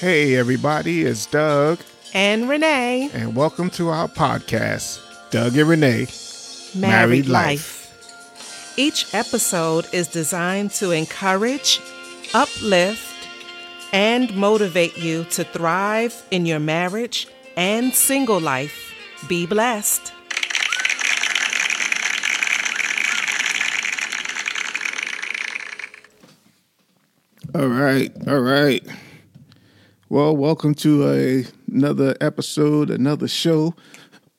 Hey, everybody, it's Doug. And Renee. And welcome to our podcast, Doug and Renee Married, Married Life. Life. Each episode is designed to encourage, uplift, and motivate you to thrive in your marriage and single life. Be blessed. All right, all right. Well, welcome to a, another episode, another show,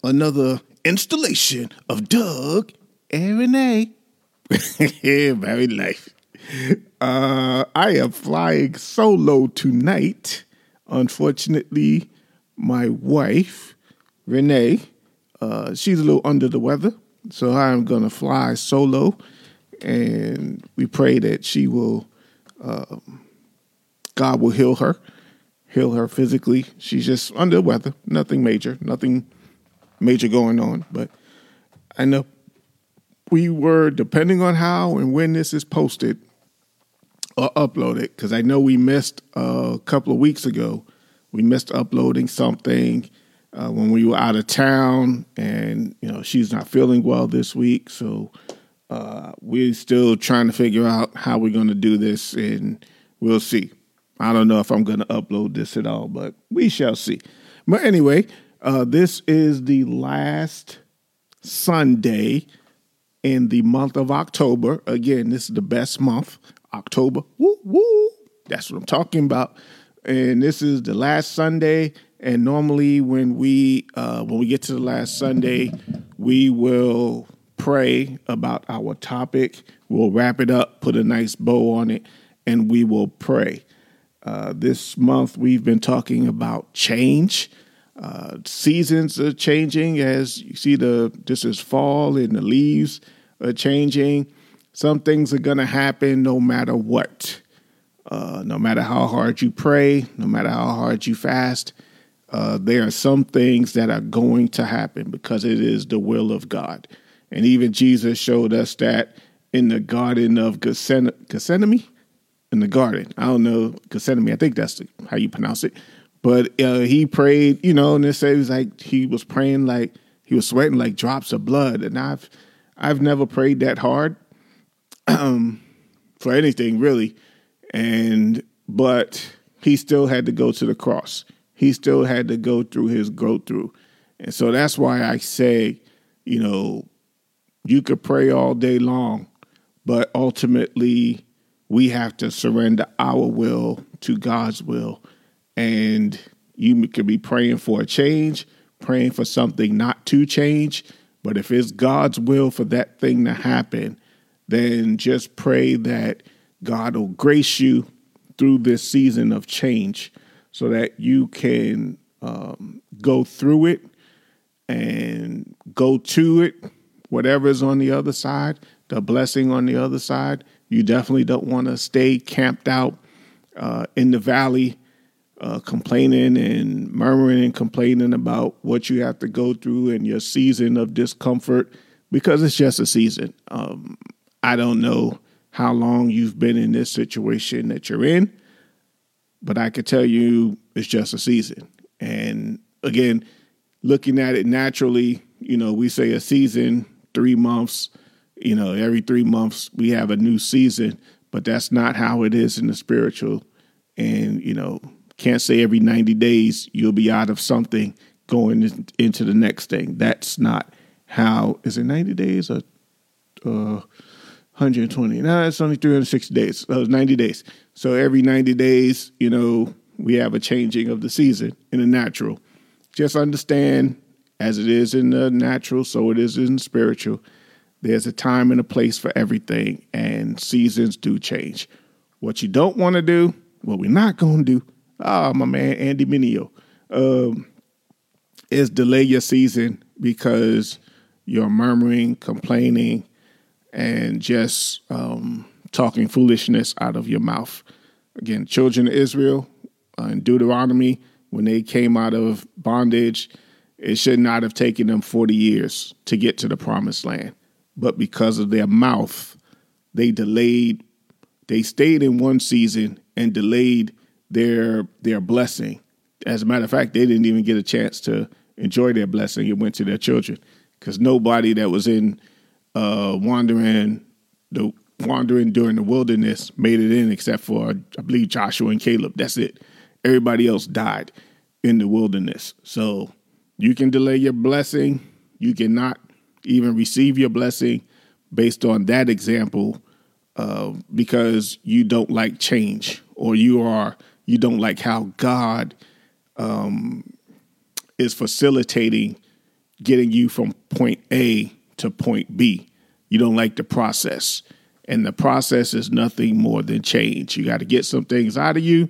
another installation of Doug and Renee. Married life. Uh, I am flying solo tonight. Unfortunately, my wife, Renee, uh, she's a little under the weather, so I'm gonna fly solo, and we pray that she will, um, God will heal her heal her physically. She's just under the weather. Nothing major. Nothing major going on. But I know we were, depending on how and when this is posted or uploaded, because I know we missed a couple of weeks ago. We missed uploading something uh, when we were out of town, and you know she's not feeling well this week, so uh, we're still trying to figure out how we're going to do this, and we'll see. I don't know if I'm going to upload this at all, but we shall see. But anyway, uh, this is the last Sunday in the month of October. Again, this is the best month, October. Woo woo. That's what I'm talking about. And this is the last Sunday. And normally, when we uh, when we get to the last Sunday, we will pray about our topic. We'll wrap it up, put a nice bow on it, and we will pray. Uh, this month, we've been talking about change. Uh, seasons are changing as you see the this is fall and the leaves are changing. Some things are going to happen no matter what. Uh, no matter how hard you pray, no matter how hard you fast, uh, there are some things that are going to happen because it is the will of God. And even Jesus showed us that in the Garden of Gethsemane, Gethsemane in the garden. I don't know Gethsemane. I think that's the, how you pronounce it. But uh, he prayed, you know, and it says like he was praying like he was sweating like drops of blood. And I've I've never prayed that hard um, for anything really. And but he still had to go to the cross. He still had to go through his go through. And so that's why I say, you know, you could pray all day long, but ultimately we have to surrender our will to God's will. And you could be praying for a change, praying for something not to change. But if it's God's will for that thing to happen, then just pray that God will grace you through this season of change so that you can um, go through it and go to it, whatever is on the other side, the blessing on the other side, you definitely don't want to stay camped out uh, in the valley, uh, complaining and murmuring and complaining about what you have to go through in your season of discomfort because it's just a season. Um, I don't know how long you've been in this situation that you're in, but I can tell you it's just a season. And again, looking at it naturally, you know, we say a season, three months, you know, every three months we have a new season, but that's not how it is in the spiritual. And, you know, can't say every 90 days you'll be out of something going into the next thing. That's not how, is it 90 days or uh, 120? No, it's only 360 days. So it's 90 days. So every 90 days, you know, we have a changing of the season in the natural. Just understand as it is in the natural, so it is in the spiritual there's a time and a place for everything, and seasons do change. What you don't want to do, what we're not going to do, ah, oh, my man Andy Minio, um, is delay your season because you're murmuring, complaining, and just um, talking foolishness out of your mouth. Again, children of Israel uh, in Deuteronomy, when they came out of bondage, it should not have taken them 40 years to get to the promised land but because of their mouth, they delayed, they stayed in one season and delayed their their blessing. As a matter of fact, they didn't even get a chance to enjoy their blessing. It went to their children because nobody that was in uh, wandering the wandering during the wilderness made it in except for I believe Joshua and Caleb. That's it. Everybody else died in the wilderness. So you can delay your blessing. You cannot even receive your blessing based on that example uh, because you don't like change or you are you don't like how God um, is facilitating getting you from point A to point B. You don't like the process. And the process is nothing more than change. You got to get some things out of you,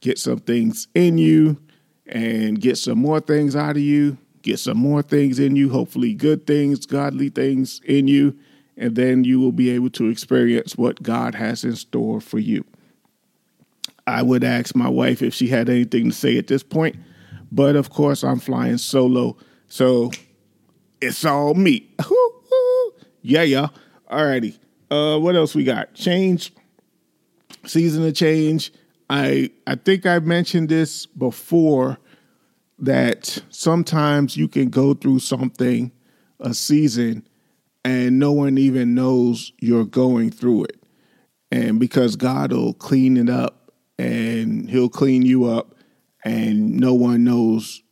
get some things in you, and get some more things out of you, get some more things in you, hopefully good things, godly things in you, and then you will be able to experience what God has in store for you. I would ask my wife if she had anything to say at this point, but of course I'm flying solo, so it's all me. yeah, yeah. Alrighty. Uh, what else we got? Change, season of change. I I think I mentioned this before that sometimes you can go through something, a season, and no one even knows you're going through it. And because God will clean it up and He'll clean you up, and no one knows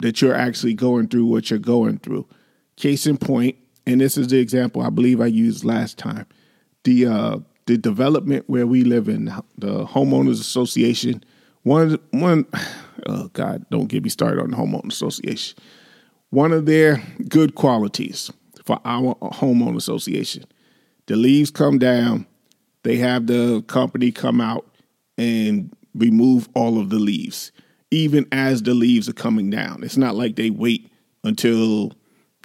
that you're actually going through what you're going through. Case in point, and this is the example I believe I used last time. The uh, the development where we live in, the homeowners association. One one, oh God, don't get me started on the homeowner association. One of their good qualities for our homeowner association, the leaves come down. They have the company come out and remove all of the leaves, even as the leaves are coming down. It's not like they wait until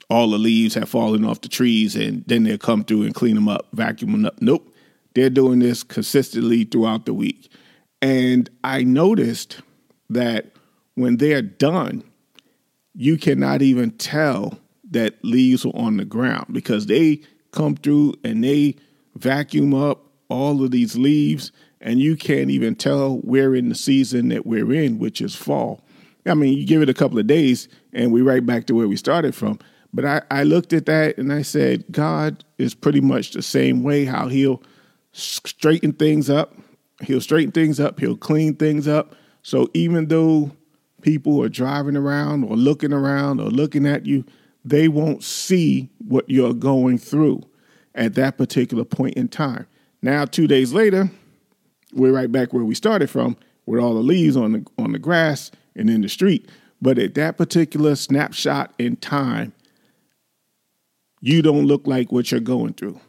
all the leaves have fallen off the trees and then they'll come through and clean them up, vacuum them up. Nope. They're doing this consistently throughout the week. And I noticed that when they're done, you cannot even tell that leaves are on the ground because they come through and they vacuum up all of these leaves and you can't even tell we're in the season that we're in, which is fall. I mean, you give it a couple of days and we're right back to where we started from. But I, I looked at that and I said, God is pretty much the same way, how he'll straighten things up. He'll straighten things up. He'll clean things up. So even though people are driving around or looking around or looking at you, they won't see what you're going through at that particular point in time. Now, two days later, we're right back where we started from with all the leaves on the on the grass and in the street. But at that particular snapshot in time, you don't look like what you're going through.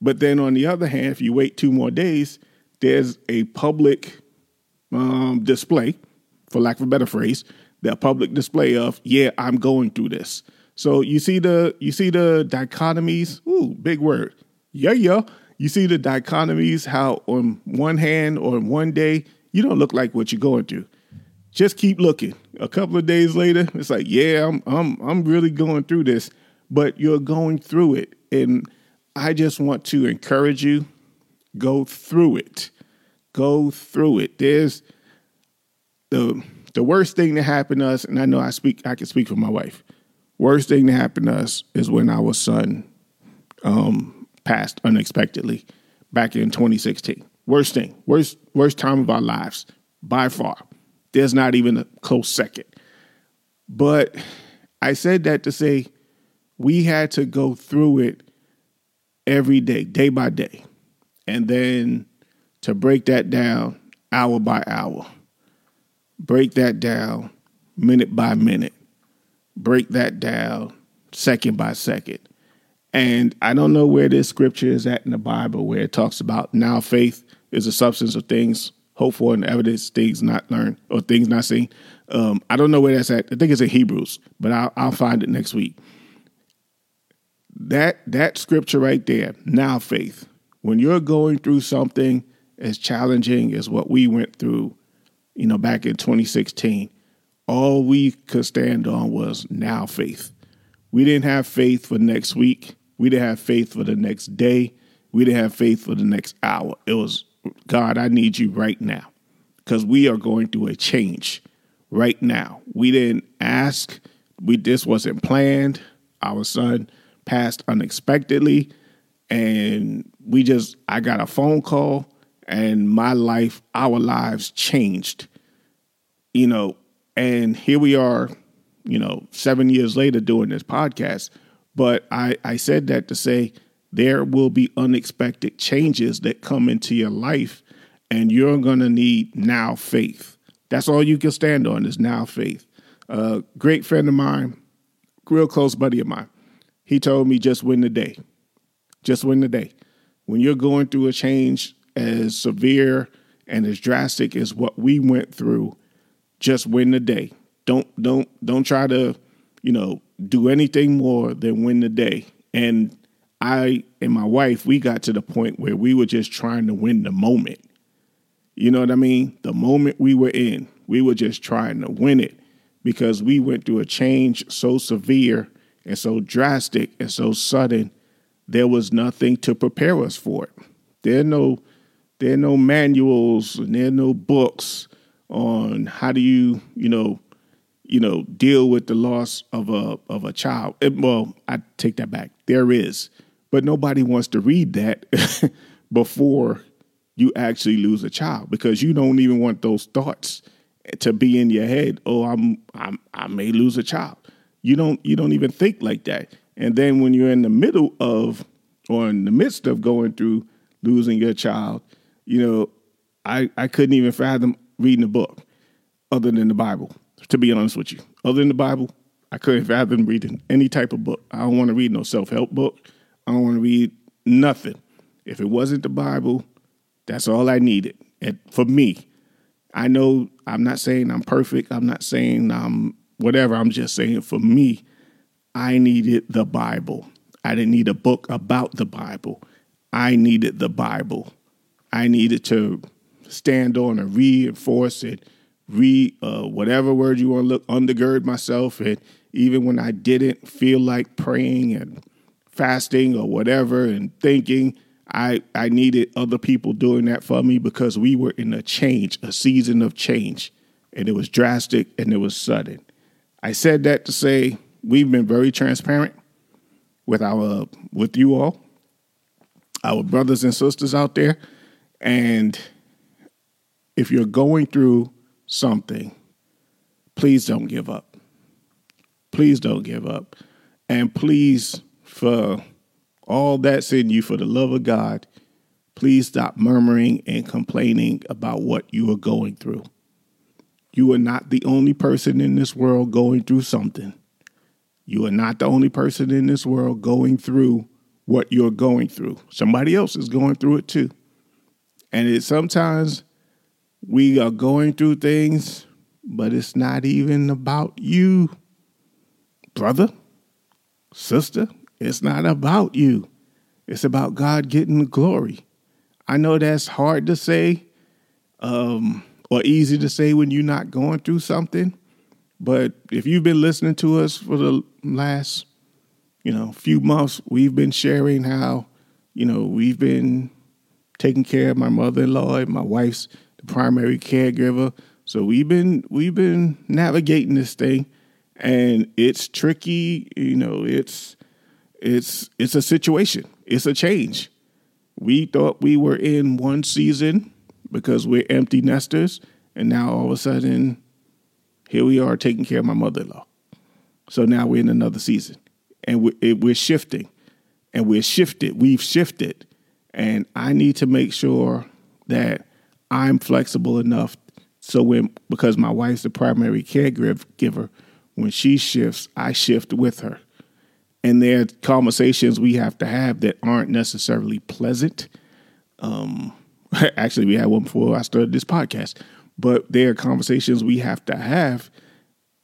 But then on the other hand, if you wait two more days, there's a public um, display, for lack of a better phrase, the public display of, yeah, I'm going through this. So you see the you see the dichotomies. Ooh, big word. Yeah, yeah. You see the dichotomies. How on one hand or one day you don't look like what you're going through. Just keep looking. A couple of days later, it's like, yeah, I'm I'm I'm really going through this but you're going through it. And I just want to encourage you go through it. Go through it. There's the the worst thing that happened to us, and I know I speak I can speak for my wife. Worst thing that happened to us is when our son um, passed unexpectedly back in 2016. Worst thing, worst worst time of our lives by far. There's not even a close second. But I said that to say we had to go through it every day, day by day. And then to break that down hour by hour, break that down minute by minute, break that down second by second. And I don't know where this scripture is at in the Bible where it talks about now faith is the substance of things hoped for and evidence things not learned or things not seen. Um, I don't know where that's at. I think it's in Hebrews, but I'll, I'll find it next week that that scripture right there, now faith. When you're going through something as challenging as what we went through, you know, back in 2016, all we could stand on was now faith. We didn't have faith for next week. We didn't have faith for the next day. We didn't have faith for the next hour. It was, God, I need you right now. because we are going through a change right now. We didn't ask. We this wasn't planned. Our son passed unexpectedly, and we just I got a phone call, and my life, our lives changed. You know, and here we are, you know, seven years later doing this podcast. But I, I said that to say there will be unexpected changes that come into your life, and you're going to need now faith. That's all you can stand on is now faith. A great friend of mine, real close buddy of mine, he told me just win the day. Just win the day. When you're going through a change as severe and as drastic as what we went through, just win the day. Don't don't don't try to, you know, do anything more than win the day. And I and my wife, we got to the point where we were just trying to win the moment. You know what I mean? The moment we were in, we were just trying to win it because we went through a change so severe and so drastic and so sudden. There was nothing to prepare us for it. There are no there are no manuals and there are no books on how do you, you know, you know, deal with the loss of a of a child. Well, I take that back. There is, but nobody wants to read that before you actually lose a child because you don't even want those thoughts to be in your head. Oh, I'm, I'm I may lose a child. You don't you don't even think like that. And then when you're in the middle of or in the midst of going through losing your child, you know, I I couldn't even fathom reading a book other than the Bible. To be honest with you, other than the Bible, I couldn't fathom reading any type of book. I don't want to read no self help book. I don't want to read nothing. If it wasn't the Bible, that's all I needed. And for me, I know I'm not saying I'm perfect. I'm not saying I'm whatever. I'm just saying for me, I needed the Bible. I didn't need a book about the Bible. I needed the Bible. I needed to stand on and reinforce it, read uh, whatever word you want to look, undergird myself. And even when I didn't feel like praying and fasting or whatever and thinking, I, I needed other people doing that for me because we were in a change, a season of change. And it was drastic and it was sudden. I said that to say we've been very transparent with our with you all, our brothers and sisters out there. And if you're going through something, please don't give up. Please don't give up. And please, for all that's in you, for the love of God, please stop murmuring and complaining about what you are going through. You are not the only person in this world going through something. You are not the only person in this world going through what you're going through. Somebody else is going through it too. And it sometimes we are going through things, but it's not even about you, brother, sister. It's not about you. It's about God getting the glory. I know that's hard to say um, or easy to say when you're not going through something. But if you've been listening to us for the last, you know, few months, we've been sharing how, you know, we've been taking care of my mother-in-law and my wife's the primary caregiver. So we've been we've been navigating this thing and it's tricky, you know, it's it's it's a situation. It's a change. We thought we were in one season because we're empty nesters, and now all of a sudden, here we are taking care of my mother-in-law. So now we're in another season, and we're, we're shifting, and we're shifted. We've shifted, and I need to make sure that I'm flexible enough so when because my wife's the primary caregiver, when she shifts, I shift with her. And there are conversations we have to have that aren't necessarily pleasant. Um, actually, we had one before I started this podcast, but there are conversations we have to have,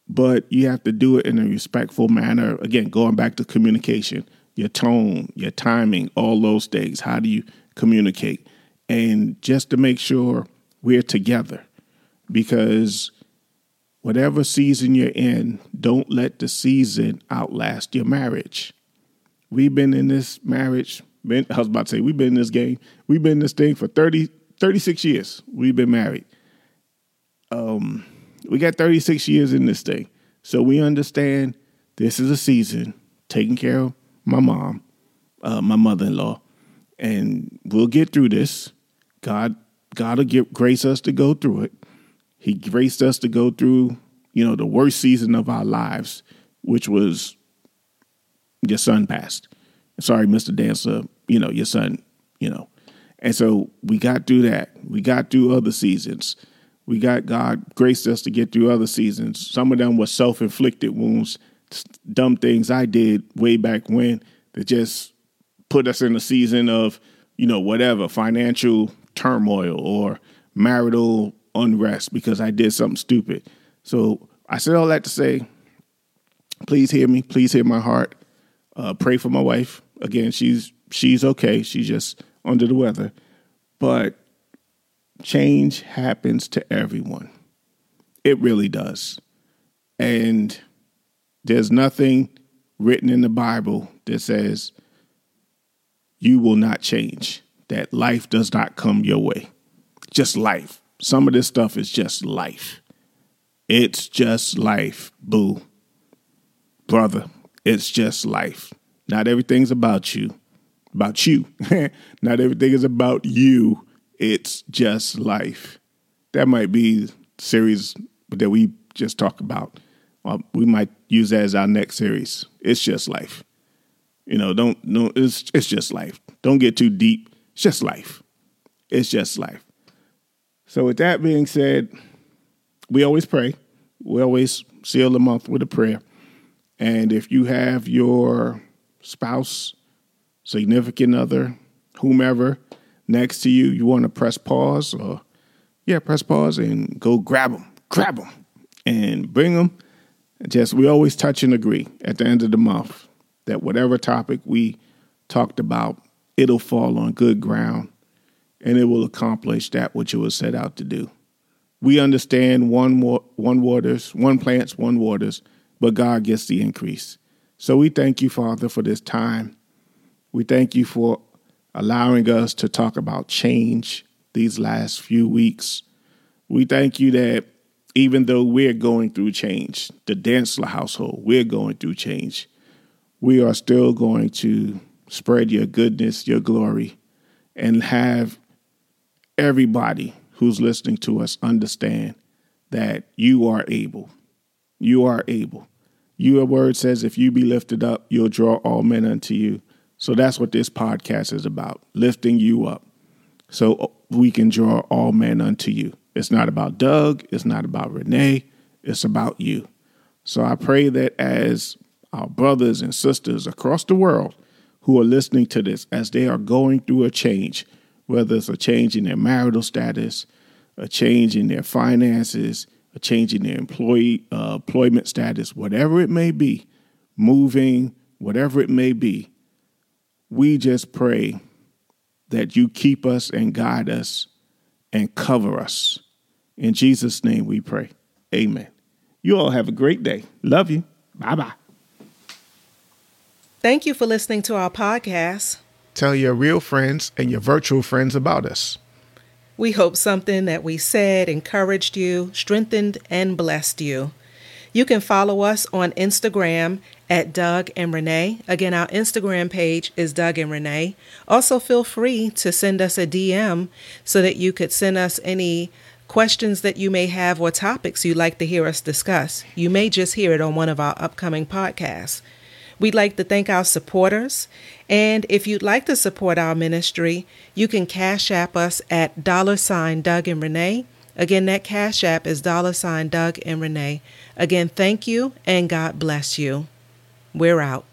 but you have to do it in a respectful manner. Again, going back to communication, your tone, your timing, all those things. How do you communicate? and just to make sure we're together because whatever season you're in, don't let the season outlast your marriage. We've been in this marriage, been, I was about to say, we've been in this game, we've been in this thing for 30, 36 years. We've been married. Um, we got 36 years in this thing. So we understand this is a season taking care of my mom, uh, my mother in law, and we'll get through this. God, God will give, grace us to go through it. He graced us to go through, you know, the worst season of our lives, which was your son passed. Sorry, Mr. Dantzler, you know, your son, you know. And so we got through that. We got through other seasons. We got God graced us to get through other seasons. Some of them were self inflicted wounds, dumb things I did way back when that just put us in a season of, you know, whatever, financial turmoil or marital unrest because I did something stupid. So I said all that to say, please hear me. Please hear my heart. Uh, pray for my wife. Again, she's she's okay. She's just under the weather. But change happens to everyone. It really does. And there's nothing written in the Bible that says you will not change, that life does not come your way. Just life. Some of this stuff is just life. It's just life, boo. Brother, it's just life. Not everything's about you. About you. Not everything is about you. It's just life. That might be series that we just talked about. Well, we might use that as our next series. It's just life. You know, don't no it's it's just life. Don't get too deep. It's just life. It's just life. So with that being said, we always pray. We always seal the month with a prayer. And if you have your spouse, significant other, whomever next to you, you want to press pause or yeah, press pause and go grab them, grab them, and bring them. Just we always touch and agree at the end of the month that whatever topic we talked about, it'll fall on good ground and it will accomplish that which it was set out to do. We understand one more one waters, one plants, one waters, but God gets the increase. So we thank you, Father, for this time. We thank you for allowing us to talk about change these last few weeks. We thank you that even though we're going through change, the Dantzler household, we're going through change, we are still going to spread your goodness, your glory, and have everybody who's listening to us understand that you are able. You are able. Your word says, if you be lifted up, you'll draw all men unto you. So that's what this podcast is about lifting you up so we can draw all men unto you. It's not about Doug, it's not about Renee, it's about you. So I pray that as our brothers and sisters across the world who are listening to this, as they are going through a change, whether it's a change in their marital status, a change in their finances, a change in their employee uh, employment status, whatever it may be, moving, whatever it may be, we just pray that you keep us and guide us and cover us. In Jesus' name we pray. Amen. You all have a great day. Love you. Bye bye. Thank you for listening to our podcast. Tell your real friends and your virtual friends about us. We hope something that we said encouraged you, strengthened, and blessed you. You can follow us on Instagram at Doug and Renee. Again, our Instagram page is Doug and Renee. Also, feel free to send us a DM so that you could send us any questions that you may have or topics you'd like to hear us discuss. You may just hear it on one of our upcoming podcasts. We'd like to thank our supporters. And if you'd like to support our ministry, you can cash app us at dollar sign Doug and Renee. Again, that cash app is dollar sign Doug and Renee. Again, thank you and God bless you. We're out.